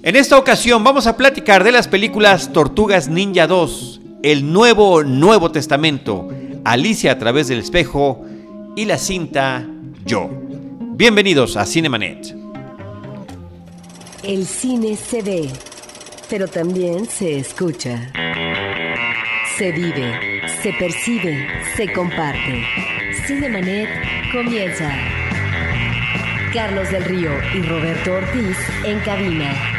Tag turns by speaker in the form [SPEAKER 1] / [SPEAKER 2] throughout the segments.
[SPEAKER 1] En esta ocasión vamos a platicar de las películas Tortugas Ninja 2, El Nuevo Nuevo Testamento, Alicia a través del espejo y la cinta Yo. Bienvenidos a Cinemanet.
[SPEAKER 2] El cine se ve, pero también se escucha. Se vive, se percibe, se comparte. Cinemanet comienza. Carlos del Río y Roberto Ortiz en cabina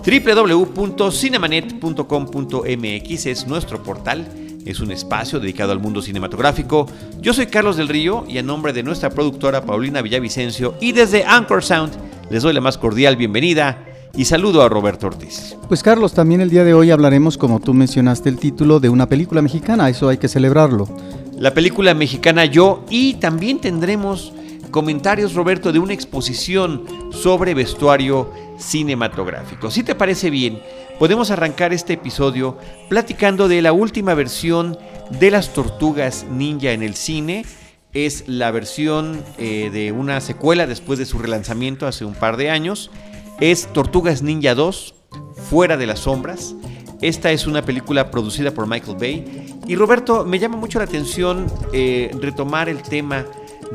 [SPEAKER 1] www.cinemanet.com.mx es nuestro portal, es un espacio dedicado al mundo cinematográfico. Yo soy Carlos del Río y a nombre de nuestra productora Paulina Villavicencio y desde Anchor Sound les doy la más cordial bienvenida y saludo a Roberto Ortiz.
[SPEAKER 3] Pues Carlos, también el día de hoy hablaremos, como tú mencionaste, el título de una película mexicana, eso hay que celebrarlo.
[SPEAKER 1] La película mexicana Yo y también tendremos comentarios, Roberto, de una exposición sobre vestuario cinematográfico. Si te parece bien, podemos arrancar este episodio platicando de la última versión de las tortugas ninja en el cine. Es la versión eh, de una secuela después de su relanzamiento hace un par de años. Es Tortugas Ninja 2, Fuera de las Sombras. Esta es una película producida por Michael Bay. Y Roberto, me llama mucho la atención eh, retomar el tema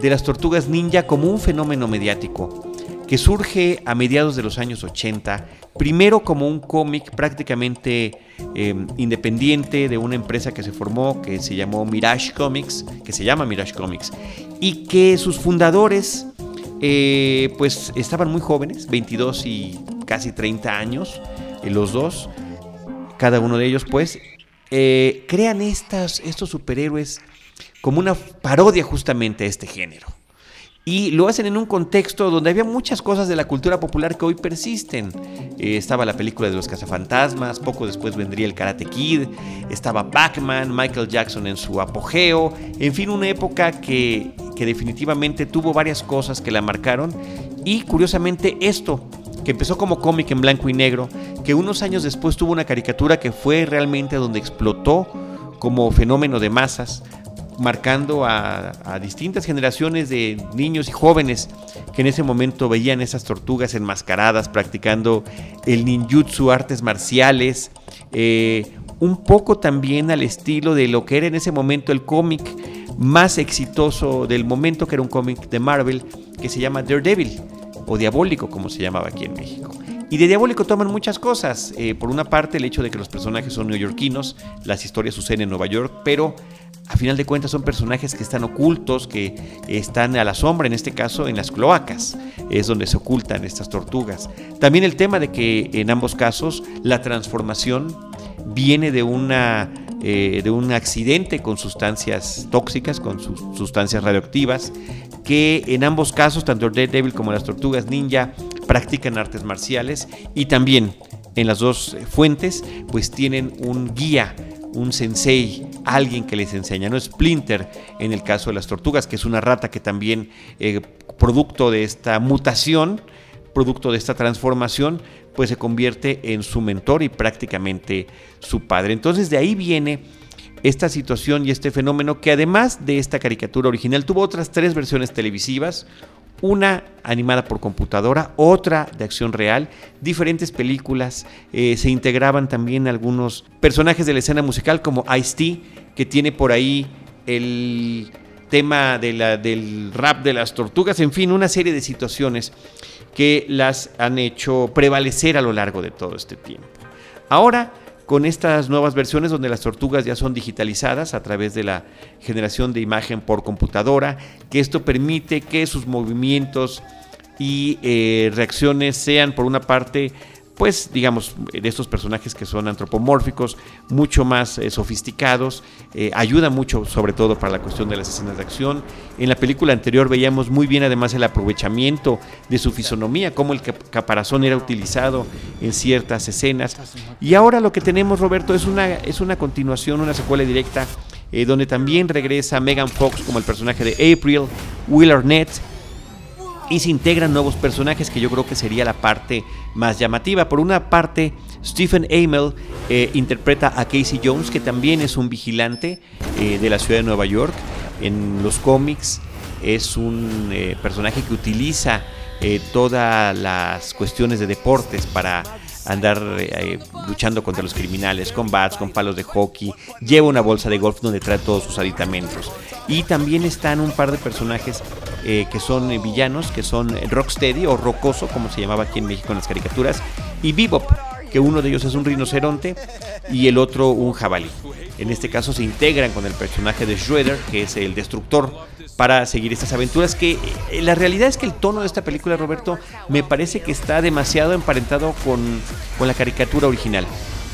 [SPEAKER 1] de las tortugas ninja como un fenómeno mediático que surge a mediados de los años 80, primero como un cómic prácticamente em, independiente de una empresa que se formó, que se llamó Mirage Comics, que se llama Mirage Comics, y que sus fundadores eh, pues estaban muy jóvenes, 22 y casi 30 años, eh, los dos, cada uno de ellos pues, eh, crean estas, estos superhéroes como una parodia justamente a este género. Y lo hacen en un contexto donde había muchas cosas de la cultura popular que hoy persisten. Eh, estaba la película de los cazafantasmas, poco después vendría el Karate Kid, estaba Pac-Man, Michael Jackson en su apogeo, en fin, una época que, que definitivamente tuvo varias cosas que la marcaron y curiosamente esto, que empezó como cómic en blanco y negro, que unos años después tuvo una caricatura que fue realmente donde explotó como fenómeno de masas, marcando a, distintas generaciones de niños y jóvenes que en ese momento veían esas tortugas enmascaradas, practicando el ninjutsu, artes marciales, eh, un poco también al estilo de lo que era en ese momento el cómic más exitoso del momento, que era un cómic de Marvel que se llama Daredevil, o Diabólico, como se llamaba aquí en México. Y de Diabólico toman muchas cosas. Eh, por una parte, el hecho de que los personajes son neoyorquinos, las historias suceden en Nueva York, pero a final de cuentas son personajes que están ocultos, que están a la sombra, en este caso en las cloacas, es donde se ocultan estas tortugas. También el tema de que en ambos casos la transformación viene de una eh, de un accidente con sustancias tóxicas, con sustancias radioactivas, que en ambos casos, tanto el Devil como las tortugas ninja, practican artes marciales y también en las dos fuentes, pues tienen un guía un sensei, alguien que les enseña, no Splinter en el caso de las tortugas, que es una rata que también, eh, producto de esta mutación, producto de esta transformación, pues se convierte en su mentor y prácticamente su padre. Entonces de ahí viene esta situación y este fenómeno que además de esta caricatura original tuvo otras tres versiones televisivas, una animada por computadora, otra de acción real, diferentes películas, eh, se integraban también algunos personajes de la escena musical como Ice-T, que tiene por ahí el tema de la, del rap de las tortugas, en fin, una serie de situaciones que las han hecho prevalecer a lo largo de todo este tiempo. Ahora, con estas nuevas versiones donde las tortugas ya son digitalizadas a través de la generación de imagen por computadora, que esto permite que sus movimientos y eh, reacciones sean por una parte pues digamos, de estos personajes que son antropomórficos, mucho más eh, sofisticados, eh, ayuda mucho sobre todo para la cuestión de las escenas de acción. En la película anterior veíamos muy bien además el aprovechamiento de su fisonomía, cómo el caparazón era utilizado en ciertas escenas. Y ahora lo que tenemos, Roberto, es una, es una continuación, una secuela directa, eh, donde también regresa Megan Fox como el personaje de April, Will Arnett, y se integran nuevos personajes que yo creo que sería la parte más llamativa. Por una parte, Stephen Amell eh, interpreta a Casey Jones, que también es un vigilante eh, de la ciudad de Nueva York. En los cómics es un eh, personaje que utiliza todas las cuestiones de deportes para andar eh, luchando contra los criminales, con bats, con palos de hockey, lleva una bolsa de golf donde trae todos sus aditamentos. Y también están un par de personajes eh, que son villanos, que son Rocksteady o Rocoso, como se llamaba aquí en México en las caricaturas, y Bebop, que uno de ellos es un rinoceronte y el otro un jabalí. En este caso se integran con el personaje de Shredder, que es el destructor, para seguir estas aventuras. Que eh, la realidad es que el tono de esta película, Roberto, me parece que está demasiado emparentado con, con la caricatura original.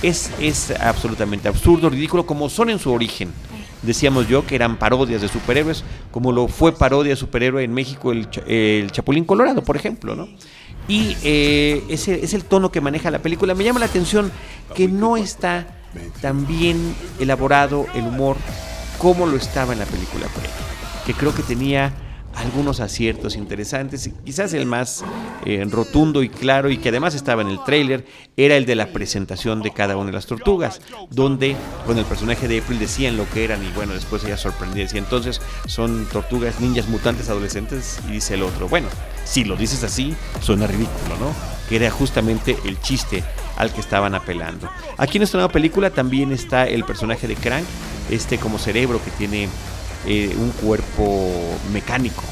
[SPEAKER 1] Es, es absolutamente absurdo, ridículo, como son en su origen. Decíamos yo que eran parodias de superhéroes, como lo fue parodia superhéroe en México el, el Chapulín Colorado, por ejemplo, ¿no? Y eh, ese es el tono que maneja la película. Me llama la atención que no está tan bien elaborado el humor como lo estaba en la película que creo que tenía algunos aciertos interesantes. Quizás el más eh, rotundo y claro y que además estaba en el tráiler era el de la presentación de cada una de las tortugas, donde con el personaje de April decían lo que eran y bueno, después ella sorprendía, decía entonces son tortugas niñas mutantes adolescentes y dice el otro, bueno, si lo dices así, suena ridículo, ¿no? Que era justamente el chiste al que estaban apelando. Aquí en esta nueva película también está el personaje de Crank, este como cerebro que tiene eh, un cuerpo mecánico,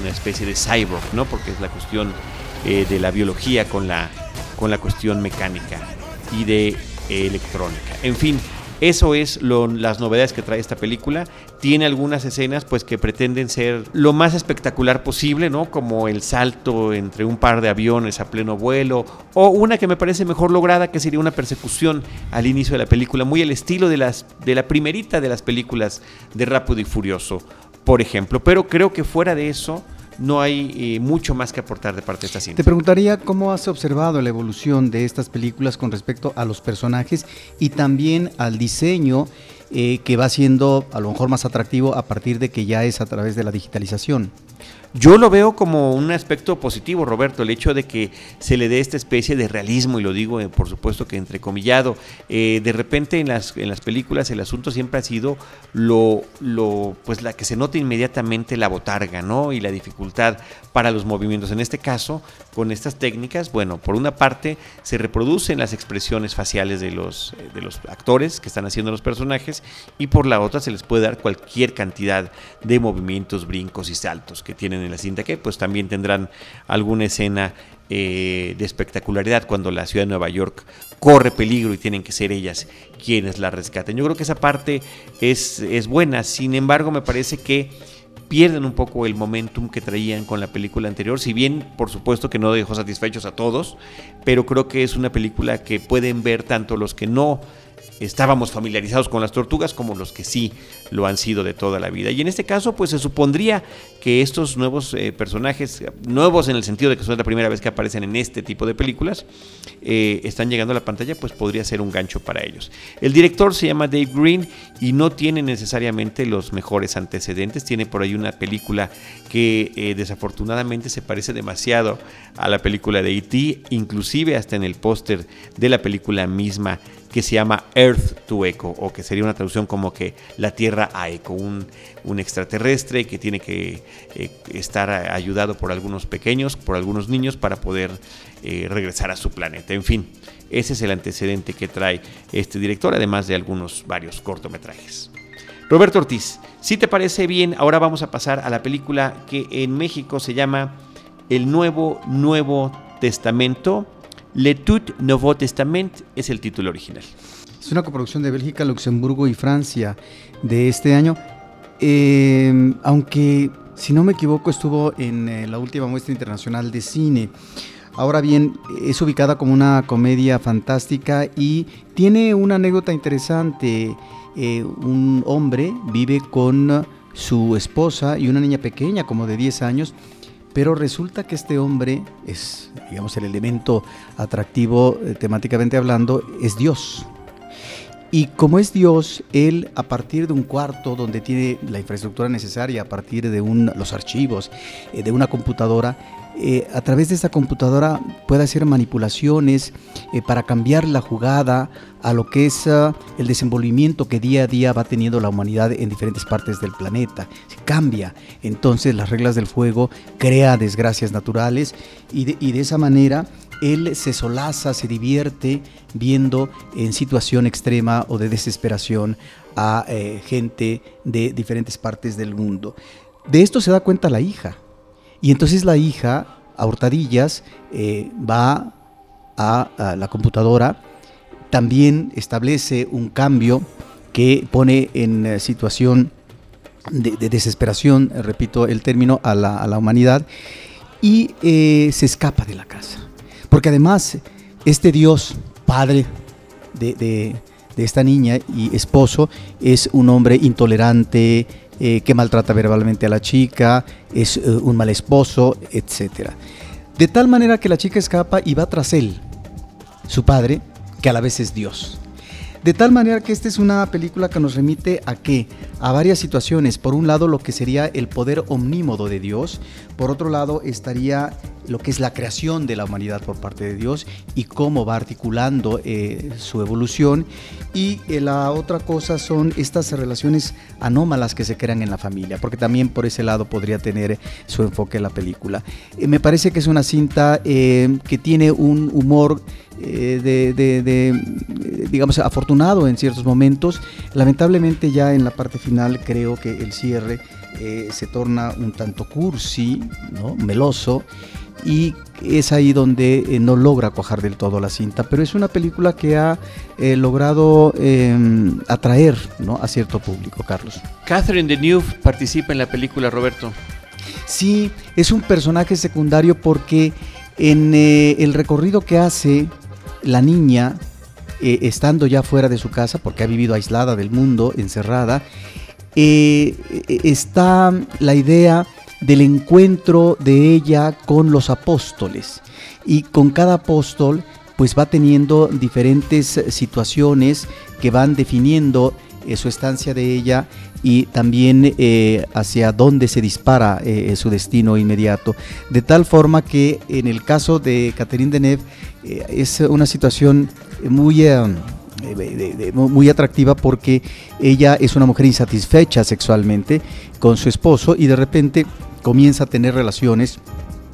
[SPEAKER 1] una especie de cyborg, ¿no? Porque es la cuestión eh, de la biología con la, con la cuestión mecánica y de electrónica. En fin, eso es lo, las novedades que trae esta película. Tiene algunas escenas pues que pretenden ser lo más espectacular posible, ¿no? Como el salto entre un par de aviones a pleno vuelo o una que me parece mejor lograda que sería una persecución al inicio de la película, muy al estilo de de la primerita de las películas de Rápido y Furioso, por ejemplo, pero creo que fuera de eso no hay eh, mucho más que aportar de parte de esta cinta.
[SPEAKER 3] Te preguntaría cómo has observado la evolución de estas películas con respecto a los personajes y también al diseño eh, que va siendo a lo mejor más atractivo a partir de que ya es a través de la digitalización.
[SPEAKER 1] Yo lo veo como un aspecto positivo, Roberto, el hecho de que se le dé esta especie de realismo, y lo digo eh, por supuesto que entrecomillado. Eh, de repente en las, en las películas el asunto siempre ha sido lo, lo, pues la que se nota inmediatamente la botarga, ¿no? Y la dificultad para los movimientos. En este caso, con estas técnicas, bueno, por una parte se reproducen las expresiones faciales de los, eh, de los actores que están haciendo los personajes, y por la otra se les puede dar cualquier cantidad de movimientos, brincos y saltos que tienen en la cinta, que pues también tendrán alguna escena eh, de espectacularidad cuando la ciudad de Nueva York corre peligro y tienen que ser ellas quienes la rescaten. Yo creo que esa parte es, es buena, sin embargo me parece que pierden un poco el momentum que traían con la película anterior, si bien por supuesto que no dejó satisfechos a todos, pero creo que es una película que pueden ver tanto los que no estábamos familiarizados con las tortugas como los que sí lo han sido de toda la vida. Y en este caso, pues se supondría que estos nuevos eh, personajes, nuevos en el sentido de que son la primera vez que aparecen en este tipo de películas, eh, están llegando a la pantalla, pues podría ser un gancho para ellos. El director se llama Dave Green y no tiene necesariamente los mejores antecedentes. Tiene por ahí una película que eh, desafortunadamente se parece demasiado a la película de E.T., inclusive hasta en el póster de la película misma que se llama Earth to Echo, o que sería una traducción como que la Tierra a Echo, un, extraterrestre que tiene que eh, estar ayudado por algunos pequeños, por algunos niños, para poder eh, regresar a su planeta. En fin, ese es el antecedente que trae este director, además de algunos varios cortometrajes. Roberto Ortiz, si te parece bien, ahora vamos a pasar a la película que en México se llama El Nuevo Nuevo Testamento Le Tout Nouveau Testament es el título original.
[SPEAKER 3] Es una coproducción de Bélgica, Luxemburgo y Francia de este año. Eh, aunque, si no me equivoco, estuvo en eh, la última muestra internacional de cine. Ahora bien, es ubicada como una comedia fantástica y tiene una anécdota interesante. Eh, un hombre vive con su esposa y una niña pequeña, como de 10 años, pero resulta que este hombre es, digamos, el elemento atractivo eh, temáticamente hablando, es Dios. Y como es Dios, Él a partir de un cuarto donde tiene la infraestructura necesaria, a partir de un, los archivos, eh, de una computadora, eh, a través de esta computadora puede hacer manipulaciones eh, para cambiar la jugada a lo que es ah, el desenvolvimiento que día a día va teniendo la humanidad en diferentes partes del planeta. Cambia entonces las reglas del juego, crea desgracias naturales y de, esa manera él se solaza, se divierte viendo en situación extrema o de desesperación a eh, gente de diferentes partes del mundo. De esto se da cuenta la hija. Y entonces la hija, a hurtadillas, eh, va a, la computadora, también establece un cambio que pone en eh, situación de, desesperación, repito el término, a la, humanidad, y se escapa de la casa. Porque además, este Dios, padre de, de esta niña y esposo, es un hombre intolerante, eh, que maltrata verbalmente a la chica, es eh, un mal esposo, etc. De tal manera que la chica escapa y va tras él, su padre, que a la vez es Dios. De tal manera que esta es una película que nos remite a qué? A varias situaciones. Por un lado, lo que sería el poder omnímodo de Dios. Por otro lado, estaría lo que es la creación de la humanidad por parte de Dios y cómo va articulando eh, su evolución. Y eh, la otra cosa son estas relaciones anómalas que se crean en la familia, porque también por ese lado podría tener su enfoque la película. Eh, me parece que es una cinta que tiene un humor de, digamos, afortunado en ciertos momentos. Lamentablemente ya en la parte final creo que el cierre se torna un tanto cursi, ¿no? meloso y es ahí donde eh, no logra cuajar del todo la cinta, pero es una película que ha eh, logrado em, atraer ¿no? a cierto público, Carlos.
[SPEAKER 1] Catherine Deneuve participa en la película, Roberto.
[SPEAKER 3] Sí, es un personaje secundario porque en eh, el recorrido que hace la niña, estando ya fuera de su casa, porque ha vivido aislada del mundo, encerrada, está la idea del encuentro de ella con los apóstoles. Y con cada apóstol pues va teniendo diferentes situaciones que van definiendo eh, su estancia de ella y también eh, hacia dónde se dispara eh, su destino inmediato. De tal forma que en el caso de Catherine Deneuve es una situación muy muy atractiva porque ella es una mujer insatisfecha sexualmente con su esposo y de repente comienza a tener relaciones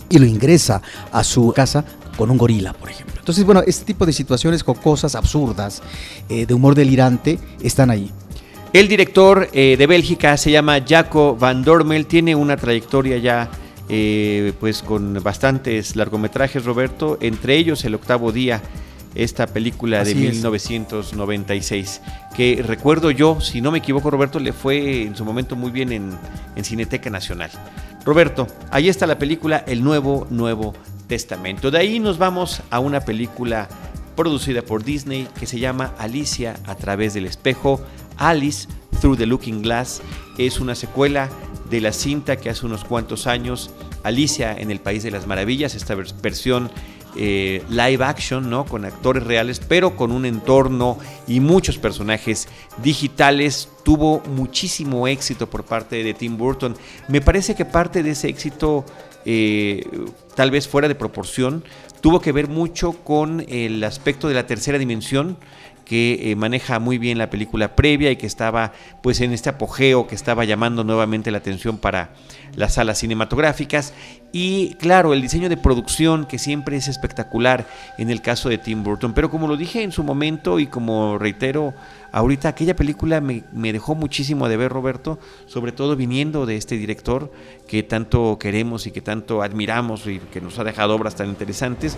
[SPEAKER 3] y lo ingresa a su casa con un gorila, por ejemplo. Entonces, bueno, este tipo de situaciones cosas absurdas, eh, de humor delirante, están ahí.
[SPEAKER 1] El director eh, de Bélgica se llama Jaco Van Dormel, tiene una trayectoria ya eh, pues con bastantes largometrajes, Roberto, entre ellos El octavo día, esta película de 1996, que recuerdo yo, si no me equivoco, Roberto, le fue en su momento muy bien en, en Cineteca Nacional. Roberto, ahí está la película El Nuevo Nuevo Testamento. De ahí nos vamos a una película producida por Disney que se llama Alicia a través del espejo. Alice Through the Looking Glass es una secuela de la cinta que hace unos cuantos años Alicia en el País de las Maravillas, esta versión eh, live action, ¿no? Con actores reales, pero con un entorno y muchos personajes digitales. Tuvo muchísimo éxito por parte de Tim Burton. Me parece que parte de ese éxito, eh, tal vez fuera de proporción, tuvo que ver mucho con el aspecto de la tercera dimensión que eh, maneja muy bien la película previa y que estaba pues en este apogeo que estaba llamando nuevamente la atención para las salas cinematográficas. Y claro el diseño de producción que siempre es espectacular en el caso de Tim Burton. Pero como lo dije en su momento y como reitero ahorita aquella película me, me dejó muchísimo de ver Roberto sobre todo viniendo de este director que tanto queremos y que tanto admiramos y que nos ha dejado obras tan interesantes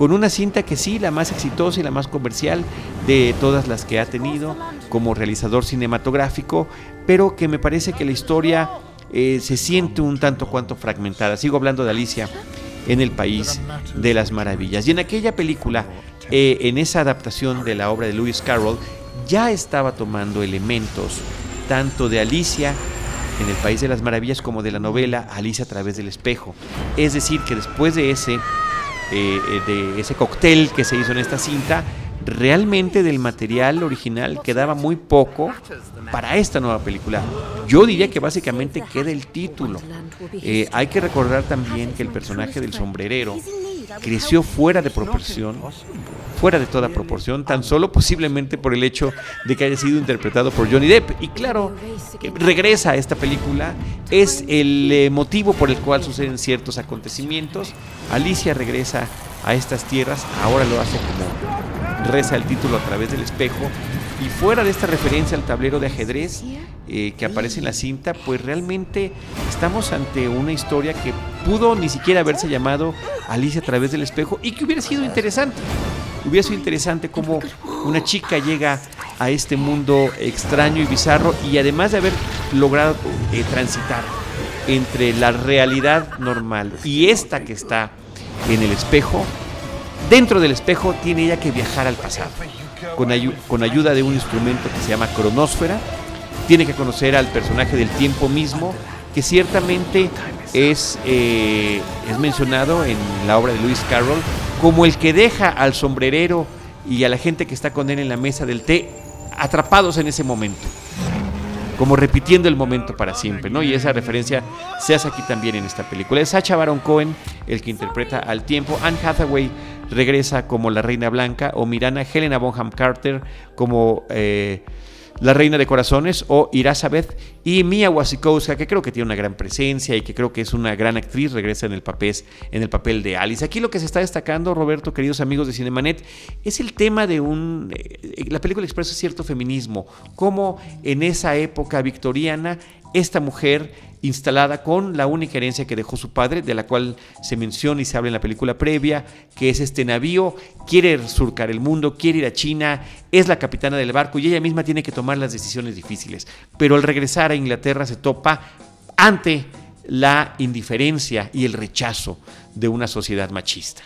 [SPEAKER 1] con una cinta que sí, la más exitosa y la más comercial de todas las que ha tenido como realizador cinematográfico, pero que me parece que la historia eh, se siente un tanto cuanto fragmentada. Sigo hablando de Alicia en el País de las Maravillas. Y en aquella película, eh, en esa adaptación de la obra de Lewis Carroll, ya estaba tomando elementos tanto de Alicia en el País de las Maravillas como de la novela Alicia a través del espejo. Es decir, que después de ese eh, eh, de ese cóctel que se hizo en esta cinta, realmente del material original quedaba muy poco para esta nueva película. Yo diría que básicamente queda el título. Eh, hay que recordar también que el personaje del sombrerero creció fuera de proporción, fuera de toda proporción, tan solo posiblemente por el hecho de que haya sido interpretado por Johnny Depp. Y claro, regresa a esta película, es el eh, motivo por el cual suceden ciertos acontecimientos. Alicia regresa a estas tierras, ahora lo hace como reza el título a través del espejo. Y fuera de esta referencia al tablero de ajedrez eh, que aparece en la cinta, pues realmente estamos ante una historia que pudo ni siquiera haberse llamado Alicia a través del espejo y que hubiera sido interesante. Hubiera sido interesante como una chica llega a este mundo extraño y bizarro y además de haber logrado eh, transitar entre la realidad normal y esta que está en el espejo, dentro del espejo tiene ella que viajar al pasado, con, ayuda de un instrumento que se llama cronósfera, tiene que conocer al personaje del tiempo mismo, que ciertamente es, eh, es mencionado en la obra de Lewis Carroll como el que deja al sombrerero y a la gente que está con él en la mesa del té atrapados en ese momento como repitiendo el momento para siempre, ¿no? Y esa referencia se hace aquí también en esta película. Es Sacha Baron Cohen el que interpreta al tiempo. Anne Hathaway regresa como la Reina Blanca o Mirana Helena Bonham Carter como eh, la Reina de Corazones o Irazabeth y Mia Wasikowska, que creo que tiene una gran presencia y que creo que es una gran actriz, regresa en el papel, en el papel de Alice. Aquí lo que se está destacando, Roberto, queridos amigos de Cinemanet, es el tema de un... Eh, la película expresa cierto feminismo, como en esa época victoriana esta mujer instalada con la única herencia que dejó su padre, de la cual se menciona y se habla en la película previa, que es este navío, quiere surcar el mundo, quiere ir a China, es la capitana del barco y ella misma tiene que tomar las decisiones difíciles. Pero al regresar a Inglaterra se topa ante la indiferencia y el rechazo de una sociedad machista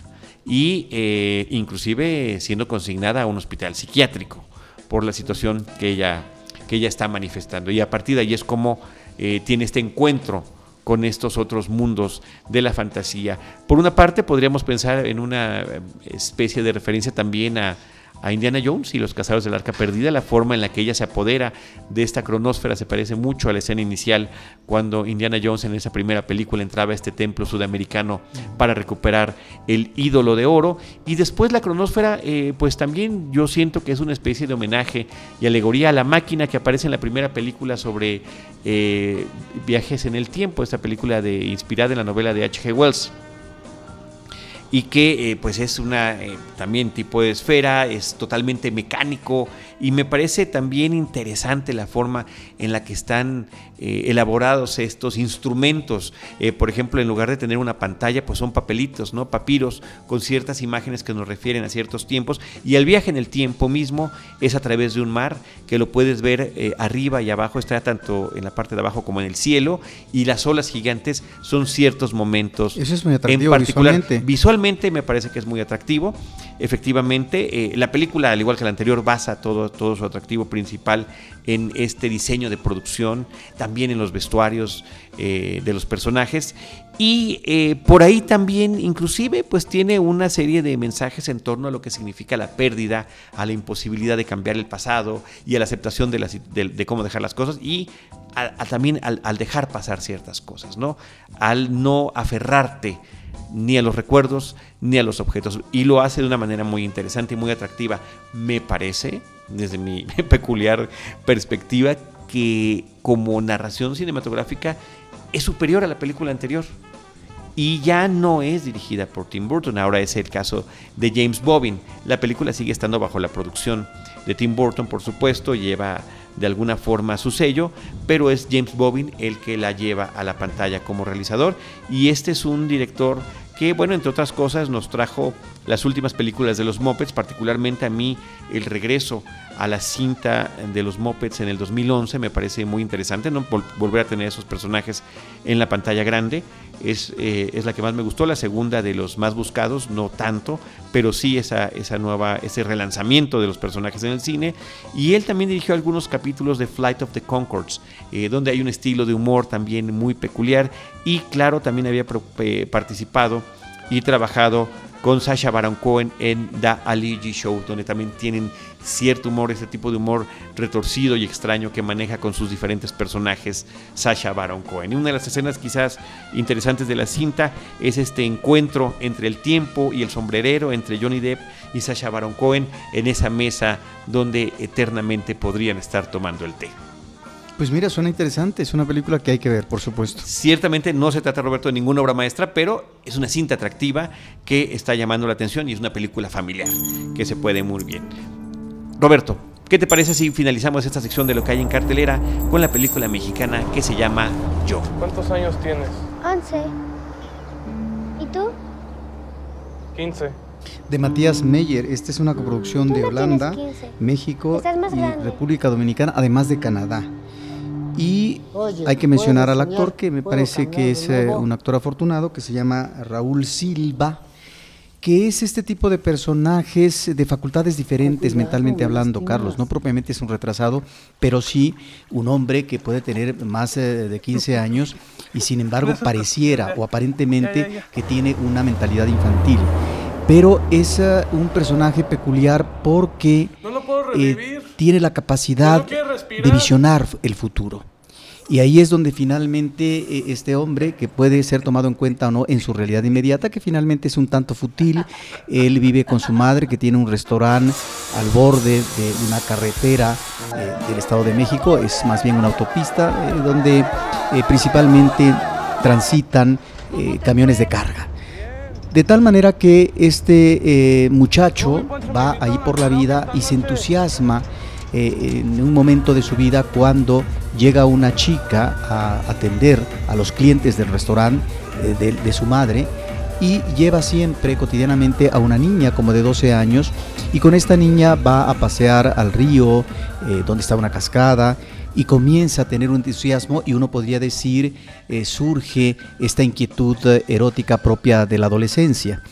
[SPEAKER 1] y eh, inclusive siendo consignada a un hospital psiquiátrico por la situación que ella, que ella está manifestando. Y a partir de ahí es como eh, tiene este encuentro con estos otros mundos de la fantasía. Por una parte, podríamos pensar en una eh, especie de referencia también a, a Indiana Jones y los cazados del arca perdida, la forma en la que ella se apodera de esta cronósfera se parece mucho a la escena inicial cuando Indiana Jones en esa primera película entraba a este templo sudamericano para recuperar el ídolo de oro y después la cronósfera eh, pues también yo siento que es una especie de homenaje y alegoría a la máquina que aparece en la primera película sobre eh, viajes en el tiempo, esta película de, inspirada en la novela de H.G. Wells y que eh, pues es una eh, también tipo de esfera, es totalmente mecánico y me parece también interesante la forma en la que están eh, elaborados estos instrumentos. por ejemplo, en lugar de tener una pantalla, pues son papelitos, ¿no? Papiros con ciertas imágenes que nos refieren a ciertos tiempos y el viaje en el tiempo mismo es a través de un mar que lo puedes ver arriba y abajo, está tanto en la parte de abajo como en el cielo y las olas gigantes son ciertos momentos
[SPEAKER 3] Eso es muy atractivo en particular
[SPEAKER 1] visualmente me parece que es muy atractivo. Efectivamente, eh, la película, al igual que la anterior, basa todo, todo su atractivo principal en este diseño de producción, también en los vestuarios eh, de los personajes. Y eh, por ahí también, inclusive, pues tiene una serie de mensajes en torno a lo que significa la pérdida, a la imposibilidad de cambiar el pasado y a la aceptación de, de, cómo dejar las cosas y también al, al, dejar pasar ciertas cosas, ¿no? Al no aferrarte ni a los recuerdos ni a los objetos. Y lo hace de una manera muy interesante y muy atractiva. Me parece, desde mi peculiar perspectiva, que como narración cinematográfica es superior a la película anterior. Y ya no es dirigida por Tim Burton, ahora es el caso de James Bobbin. La película sigue estando bajo la producción de Tim Burton, por supuesto, lleva de alguna forma su sello, pero es James Bobbin el que la lleva a la pantalla como realizador y este es un director que, bueno, entre otras cosas nos trajo las últimas películas de los Muppets, particularmente a mí el regreso a la cinta de los Muppets en el 2011 me parece muy interesante, ¿no? volver a tener esos personajes en la pantalla grande es, eh, es, la que más me gustó, la segunda de los más buscados, no tanto, pero sí esa, esa nueva, ese relanzamiento de los personajes en el cine. Y él también dirigió algunos capítulos de Flight of the Concords, eh, donde hay un estilo de humor también muy peculiar. Y claro, también había eh, participado y trabajado con Sasha Baron Cohen en The Ali G Show, donde también tienen cierto humor, ese tipo de humor retorcido y extraño que maneja con sus diferentes personajes Sasha Baron Cohen. Y una de las escenas quizás interesantes de la cinta es este encuentro entre el tiempo y el sombrerero, entre Johnny Depp y Sasha Baron Cohen en esa mesa donde eternamente podrían estar tomando el té.
[SPEAKER 3] Pues mira, suena interesante, es una película que hay que ver, por supuesto.
[SPEAKER 1] Ciertamente no se trata, Roberto, de ninguna obra maestra, pero es una cinta atractiva que está llamando la atención y es una película familiar que se puede muy bien. Roberto, ¿qué te parece si finalizamos esta sección de lo que hay en cartelera con la película mexicana que se llama Yo?
[SPEAKER 4] ¿Cuántos años tienes?
[SPEAKER 5] 11. ¿Y tú?
[SPEAKER 4] 15.
[SPEAKER 3] De Matías Meyer, esta es una coproducción de Holanda,
[SPEAKER 5] tienes 15.
[SPEAKER 3] México y
[SPEAKER 5] grande.
[SPEAKER 3] República Dominicana, además de Canadá. Y hay que mencionar al
[SPEAKER 6] ¿puedo
[SPEAKER 3] actor que me
[SPEAKER 6] ¿Puedo
[SPEAKER 3] parece que es eh, un actor afortunado que se llama Raúl Silva, que es este tipo de personajes de facultades diferentes mentalmente
[SPEAKER 6] me
[SPEAKER 3] hablando. Carlos. No propiamente es un retrasado, pero sí un hombre que puede tener más eh, de 15 años y sin embargo pareciera o aparentemente que tiene una mentalidad infantil. Pero es eh, un personaje peculiar porque
[SPEAKER 4] No lo puedo
[SPEAKER 3] eh,
[SPEAKER 4] revivir.
[SPEAKER 3] Tiene la capacidad de visionar el futuro. Y ahí es donde finalmente eh, este hombre, que puede ser tomado en cuenta o no en su realidad inmediata, que finalmente es un tanto futil, él vive con su madre que tiene un restaurante al borde de una carretera eh, del Estado de México, es más bien una autopista, eh, donde eh, principalmente transitan camiones de carga. De tal manera que este muchacho va ahí por la vida y se entusiasma eh, en un momento de su vida cuando llega una chica a atender a los clientes del restaurante eh, de, su madre y lleva siempre cotidianamente a una niña como de 12 años y con esta niña va a pasear al río eh, donde está una cascada y comienza a tener un entusiasmo y uno podría decir surge esta inquietud erótica propia de la adolescencia.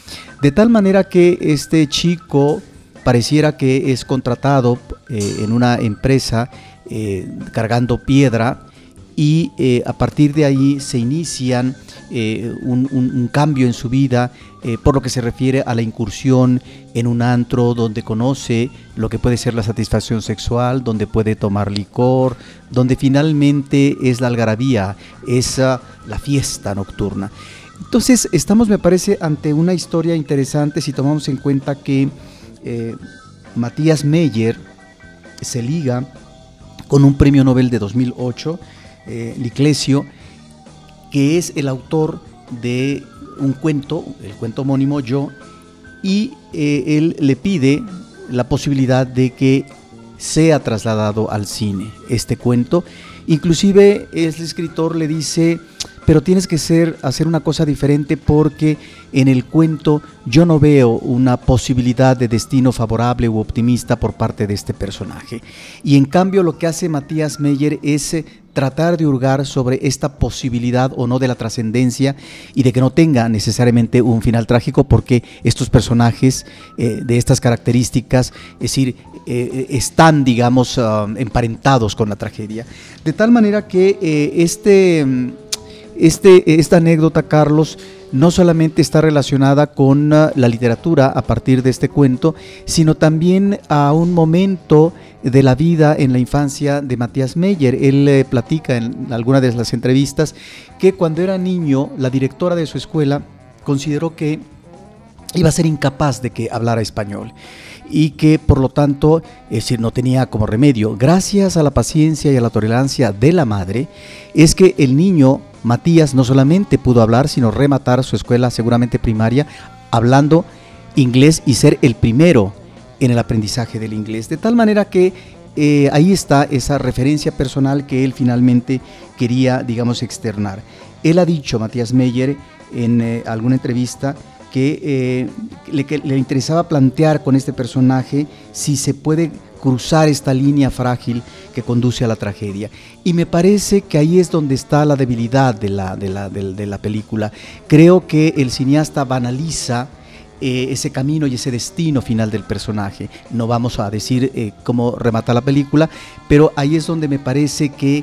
[SPEAKER 3] De tal manera que este chico pareciera que es contratado eh, en una empresa eh, cargando piedra y eh, a partir de ahí se inician un, cambio en su vida por lo que se refiere a la incursión en un antro donde conoce lo que puede ser la satisfacción sexual, donde puede tomar licor, donde finalmente es la algarabía, es ah, la fiesta nocturna. Entonces estamos, me parece, ante una historia interesante si tomamos en cuenta que eh, Matías Meyer se liga con un premio Nobel de 2008, eh, Liclesio, que es el autor de un cuento, el cuento homónimo Yo, y eh, él le pide la posibilidad de que sea trasladado al cine este cuento. Inclusive el escritor le dice, pero tienes que ser, hacer una cosa diferente porque en el cuento yo no veo una posibilidad de destino favorable u optimista por parte de este personaje. Y en cambio lo que hace Matías Meyer es eh, tratar de hurgar sobre esta posibilidad o no de la trascendencia y de que no tenga necesariamente un final trágico porque estos personajes eh, de estas características, es decir, eh, están, digamos, ah, emparentados con la tragedia. De tal manera que este, mm, este, esta anécdota, Carlos, no solamente está relacionada con ah, la literatura a partir de este cuento, sino también a un momento de la vida en la infancia de Matías Meyer. Él eh, platica en alguna de las entrevistas que cuando era niño, la directora de su escuela consideró que iba a ser incapaz de que hablara español y que por lo tanto es decir, no tenía como remedio. Gracias a la paciencia y a la tolerancia de la madre, es que el niño Matías no solamente pudo hablar, sino rematar su escuela seguramente primaria hablando inglés y ser el primero en el aprendizaje del inglés. De tal manera que eh, ahí está esa referencia personal que él finalmente quería, digamos, externar. Él ha dicho, Matías Meyer, en eh, alguna entrevista, eh, que le interesaba plantear con este personaje si se puede cruzar esta línea frágil que conduce a la tragedia. Y me parece que ahí es donde está la debilidad de la, de la, de- la película. Creo que el cineasta banaliza eh, ese camino y ese destino final del personaje. No vamos a decir eh, cómo remata la película, pero ahí es donde me parece que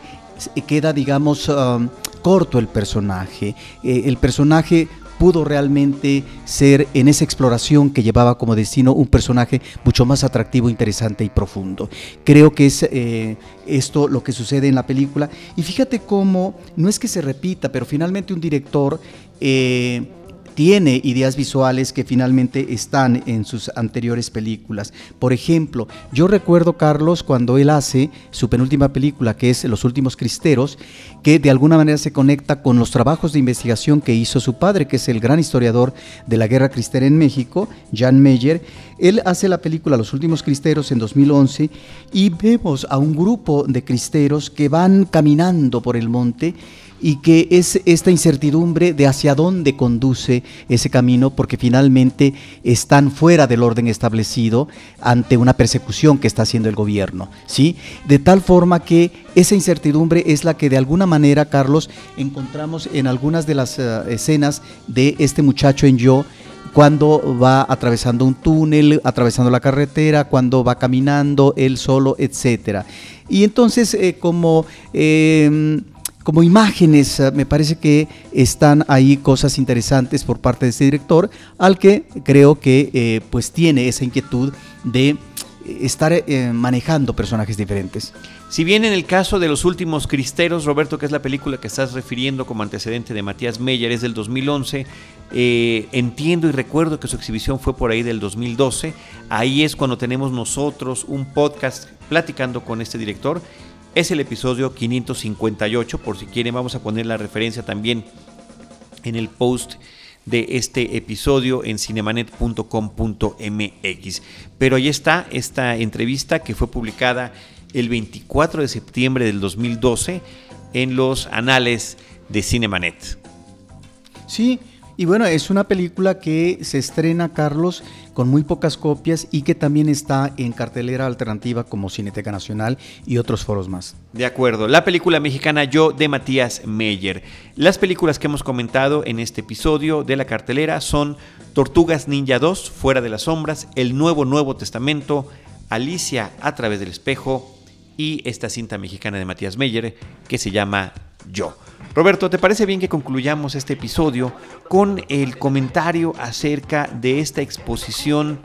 [SPEAKER 3] queda, digamos, um, corto el personaje. Eh, el personaje pudo realmente ser en esa exploración que llevaba como destino un personaje mucho más atractivo, interesante y profundo. Creo que es eh, esto lo que sucede en la película. Y fíjate cómo, no es que se repita, pero finalmente un director... Eh, tiene ideas visuales que finalmente están en sus anteriores películas. Por ejemplo, yo recuerdo, Carlos, cuando él hace su penúltima película, que es Los Últimos Cristeros, que de alguna manera se conecta con los trabajos de investigación que hizo su padre, que es el gran historiador de la guerra cristera en México, Jan Meyer. Él hace la película Los Últimos Cristeros en 2011 y vemos a un grupo de cristeros que van caminando por el monte y que es esta incertidumbre de hacia dónde conduce ese camino porque finalmente están fuera del orden establecido ante una persecución que está haciendo el gobierno, ¿sí? De tal forma que esa incertidumbre es la que de alguna manera, Carlos, encontramos en algunas de las eh, escenas de este muchacho en Yo, cuando va atravesando un túnel, atravesando la carretera, cuando va caminando él solo, etcétera. Y entonces, eh, como eh, como imágenes, eh, me parece que están ahí cosas interesantes por parte de este director, al que creo que eh, pues tiene esa inquietud de estar eh, manejando personajes diferentes.
[SPEAKER 1] Si bien en el caso de Los Últimos Cristeros, Roberto, que es la película que estás refiriendo como antecedente de Matías Meyer, es del 2011, entiendo y recuerdo que su exhibición fue por ahí del 2012, ahí es cuando tenemos nosotros un podcast platicando con este director es el episodio 558, por si quieren vamos a poner la referencia también en el post de este episodio en cinemanet.com.mx. Pero ahí está esta entrevista que fue publicada el 24 de septiembre del 2012 en los anales de Cinemanet.
[SPEAKER 3] Sí, y bueno, es una película que se estrena, Carlos, con muy pocas copias y que también está en cartelera alternativa como Cineteca Nacional y otros foros más.
[SPEAKER 1] De acuerdo, la película mexicana Yo de Matías Meyer. Las películas que hemos comentado en este episodio de la cartelera son Tortugas Ninja 2, Fuera de las Sombras, El Nuevo Nuevo Testamento, Alicia a través del espejo y esta cinta mexicana de Matías Meyer que se llama Yo. Roberto, ¿te parece bien que concluyamos este episodio con el comentario acerca de esta exposición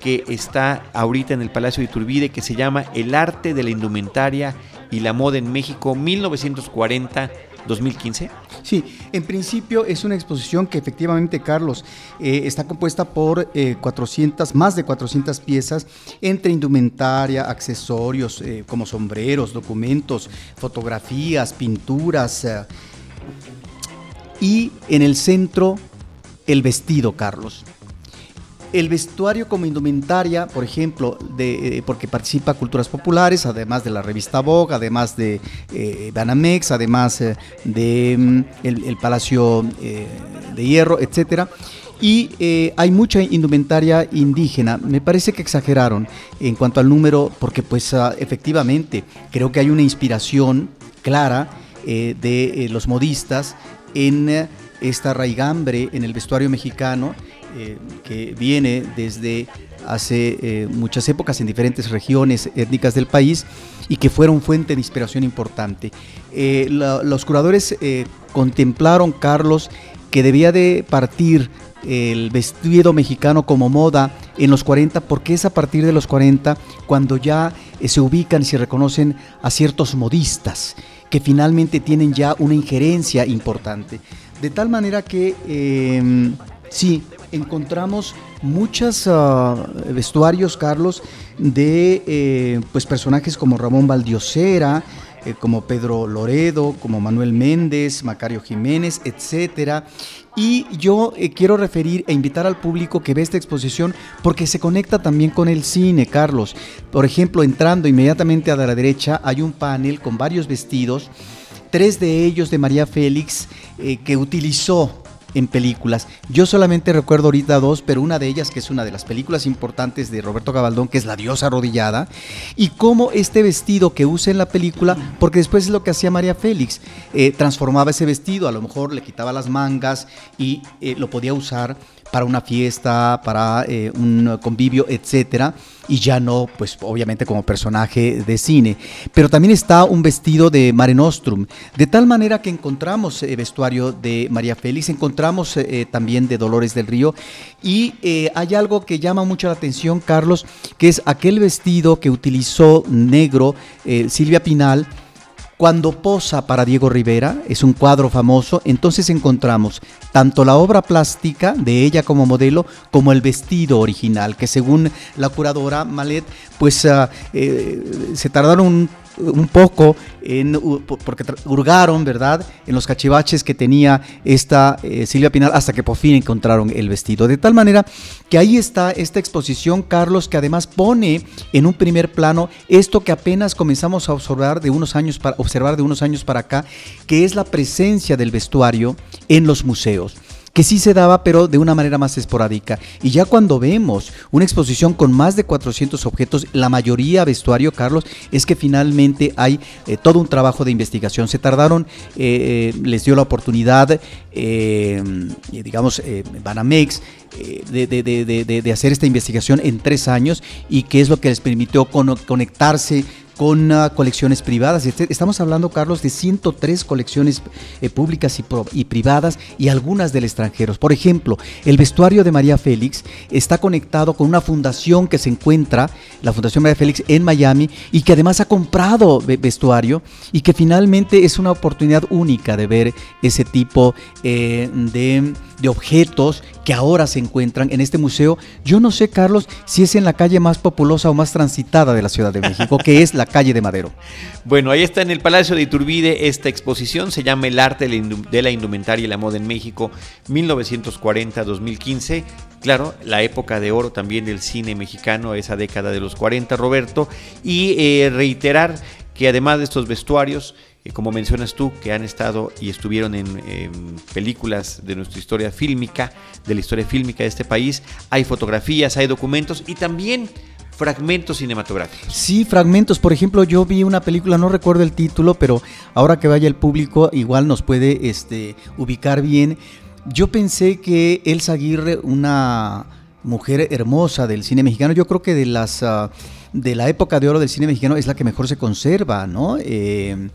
[SPEAKER 1] que está ahorita en el Palacio de Iturbide que se llama El arte de la indumentaria y la moda en México 1940 2015?
[SPEAKER 3] Sí, en principio es una exposición que efectivamente, Carlos, eh, está compuesta por 400, eh, más de 400 piezas entre indumentaria, accesorios eh, como sombreros, documentos, fotografías, pinturas. y en el centro, el vestido, Carlos el vestuario como indumentaria, por ejemplo, de, eh, porque participa Culturas Populares, además de la revista Vogue, además de eh, Banamex, además eh, de mm, el, Palacio de Hierro, etcétera. Y hay mucha indumentaria indígena. Me parece que exageraron en cuanto al número, porque pues ah, efectivamente creo que hay una inspiración clara de los modistas en esta raigambre en el vestuario mexicano eh, que viene desde hace eh, muchas épocas en diferentes regiones étnicas del país y que fueron fuente de inspiración importante. Eh, los curadores contemplaron, Carlos, que debía de partir el vestido mexicano como moda en los 40, porque es a partir de los 40 cuando ya se ubican y se reconocen a ciertos modistas que finalmente tienen ya una injerencia importante. De tal manera que em, sí, encontramos muchos ah, vestuarios, Carlos, de eh, pues personajes como Ramón Valdiosera, eh, como Pedro Loredo, como Manuel Méndez, Macario Jiménez, etcétera. Y yo eh, quiero referir e invitar al público que ve esta exposición porque se conecta también con el cine, Carlos. Por ejemplo, entrando inmediatamente a la derecha hay un panel con varios vestidos, tres de ellos de María Félix, que utilizó en películas. Yo solamente recuerdo ahorita dos, pero una de ellas, que es una de las películas importantes de Roberto Gabaldón, que es La diosa arrodillada, y cómo este vestido que usa en la película, porque después es lo que hacía María Félix, eh, transformaba ese vestido, a lo mejor le quitaba las mangas y eh, lo podía usar para una fiesta, para eh, un convivio, etcétera, y ya no, pues obviamente como personaje de cine. Pero también está un vestido de Mare Nostrum, de tal manera que encontramos el vestuario de María Félix, encontramos eh, también de Dolores del Río, y eh, hay algo que llama mucho la atención, Carlos, que es aquel vestido que utilizó negro Silvia Pinal cuando posa para Diego Rivera, es un cuadro famoso, entonces encontramos tanto la obra plástica de ella como modelo, como el vestido original, que según la curadora Malet, pues ah, eh, se tardaron un un poco en, porque hurgaron, ¿verdad?, en los cachivaches que tenía esta eh, Silvia Pinal hasta que por fin encontraron el vestido. De tal manera que ahí está esta exposición, Carlos, que además pone en un primer plano esto que apenas comenzamos a observar de unos años para, observar de unos años para acá, que es la presencia del vestuario en los museos que sí se daba, pero de una manera más esporádica. Y ya cuando vemos una exposición con más de 400 objetos, la mayoría vestuario, Carlos, es que finalmente hay eh, todo un trabajo de investigación. Se tardaron, eh, eh, les dio la oportunidad, digamos, Banamex, de, de, hacer esta investigación en tres años y que es lo que les permitió conectarse con uh, colecciones privadas. Este, estamos hablando, Carlos, de 103 colecciones eh, públicas y, privadas y algunas del extranjero. Por ejemplo, el vestuario de María Félix está conectado con una fundación que se encuentra, la Fundación María Félix en Miami, y que además ha comprado vestuario y que finalmente es una oportunidad única de ver ese tipo eh, de de objetos que ahora se encuentran en este museo. Yo no sé, Carlos, si es en la calle más populosa o más transitada de la Ciudad de México, que es la calle de Madero.
[SPEAKER 1] Bueno, ahí está en el Palacio de Iturbide esta exposición, se llama El arte de la indumentaria y la moda en México 1940-2015. Claro, la época de oro también del cine mexicano, esa década de los 40, Roberto, y eh, reiterar que además de estos vestuarios, como mencionas tú, que han estado y estuvieron en, películas de nuestra historia fílmica, de la historia fílmica de este país, hay fotografías, hay documentos y también fragmentos cinematográficos.
[SPEAKER 3] Sí, fragmentos. Por ejemplo, yo vi una película, no recuerdo el título, pero ahora que vaya el público igual nos puede este, ubicar bien. Yo pensé que Elsa Aguirre, una mujer hermosa del cine mexicano, yo creo que de las... Ah, de la época de oro del cine mexicano es la que mejor se conserva, ¿no? Eh,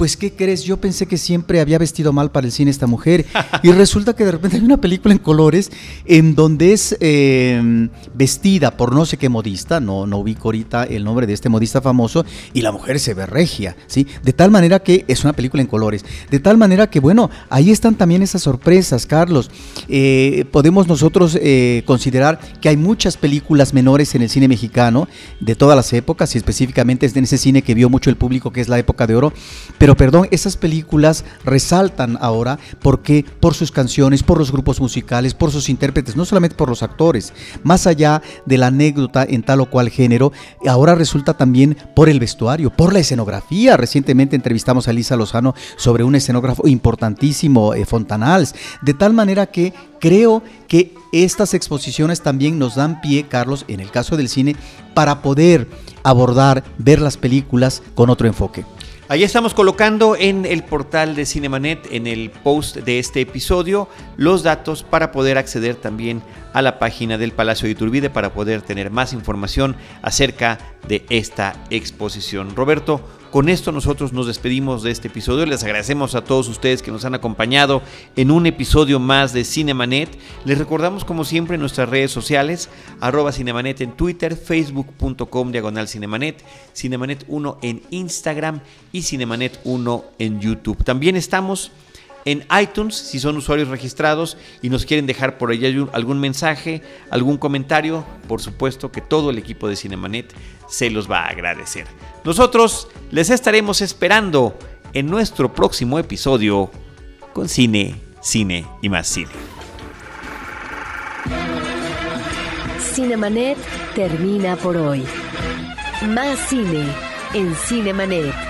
[SPEAKER 3] pues ¿qué crees? Yo pensé que siempre había vestido mal para el cine esta mujer y resulta que de repente hay una película en colores en donde es em, vestida por no sé qué modista, no, no ubico ahorita el nombre de este modista famoso y la mujer se ve regia, ¿sí? De tal manera que es una película en colores, de tal manera que bueno, ahí están también esas sorpresas, Carlos. Eh, podemos nosotros eh, considerar que hay muchas películas menores en el cine mexicano de todas las épocas y específicamente es en ese cine que vio mucho el público que es la época de oro, pero pero perdón, esas películas resaltan ahora porque por sus canciones, por los grupos musicales, por sus intérpretes, no solamente por los actores, más allá de la anécdota en tal o cual género, ahora resulta también por el vestuario, por la escenografía. Recientemente entrevistamos a Lisa Lozano sobre un escenógrafo importantísimo, eh, Fontanals, de tal manera que creo que estas exposiciones también nos dan pie, Carlos, en el caso del cine, para poder abordar, ver las películas con otro enfoque.
[SPEAKER 1] Ahí estamos colocando en el portal de Cinemanet, en el post de este episodio, los datos para poder acceder también a la página del Palacio de Iturbide para poder tener más información acerca de esta exposición. Roberto, con esto nosotros nos despedimos de este episodio. Les agradecemos a todos ustedes que nos han acompañado en un episodio más de Cinemanet. Les recordamos como siempre nuestras redes sociales, arroba Cinemanet en Twitter, facebook.com diagonal Cinemanet, Cinemanet 1 en Instagram y Cinemanet 1 en YouTube. También estamos en iTunes si son usuarios registrados y nos quieren dejar por allá algún mensaje, algún comentario, por supuesto que todo el equipo de Cinemanet se los va a agradecer. Nosotros les estaremos esperando en nuestro próximo episodio con cine, cine y más cine.
[SPEAKER 2] Cinemanet termina por hoy. Más cine en Cinemanet.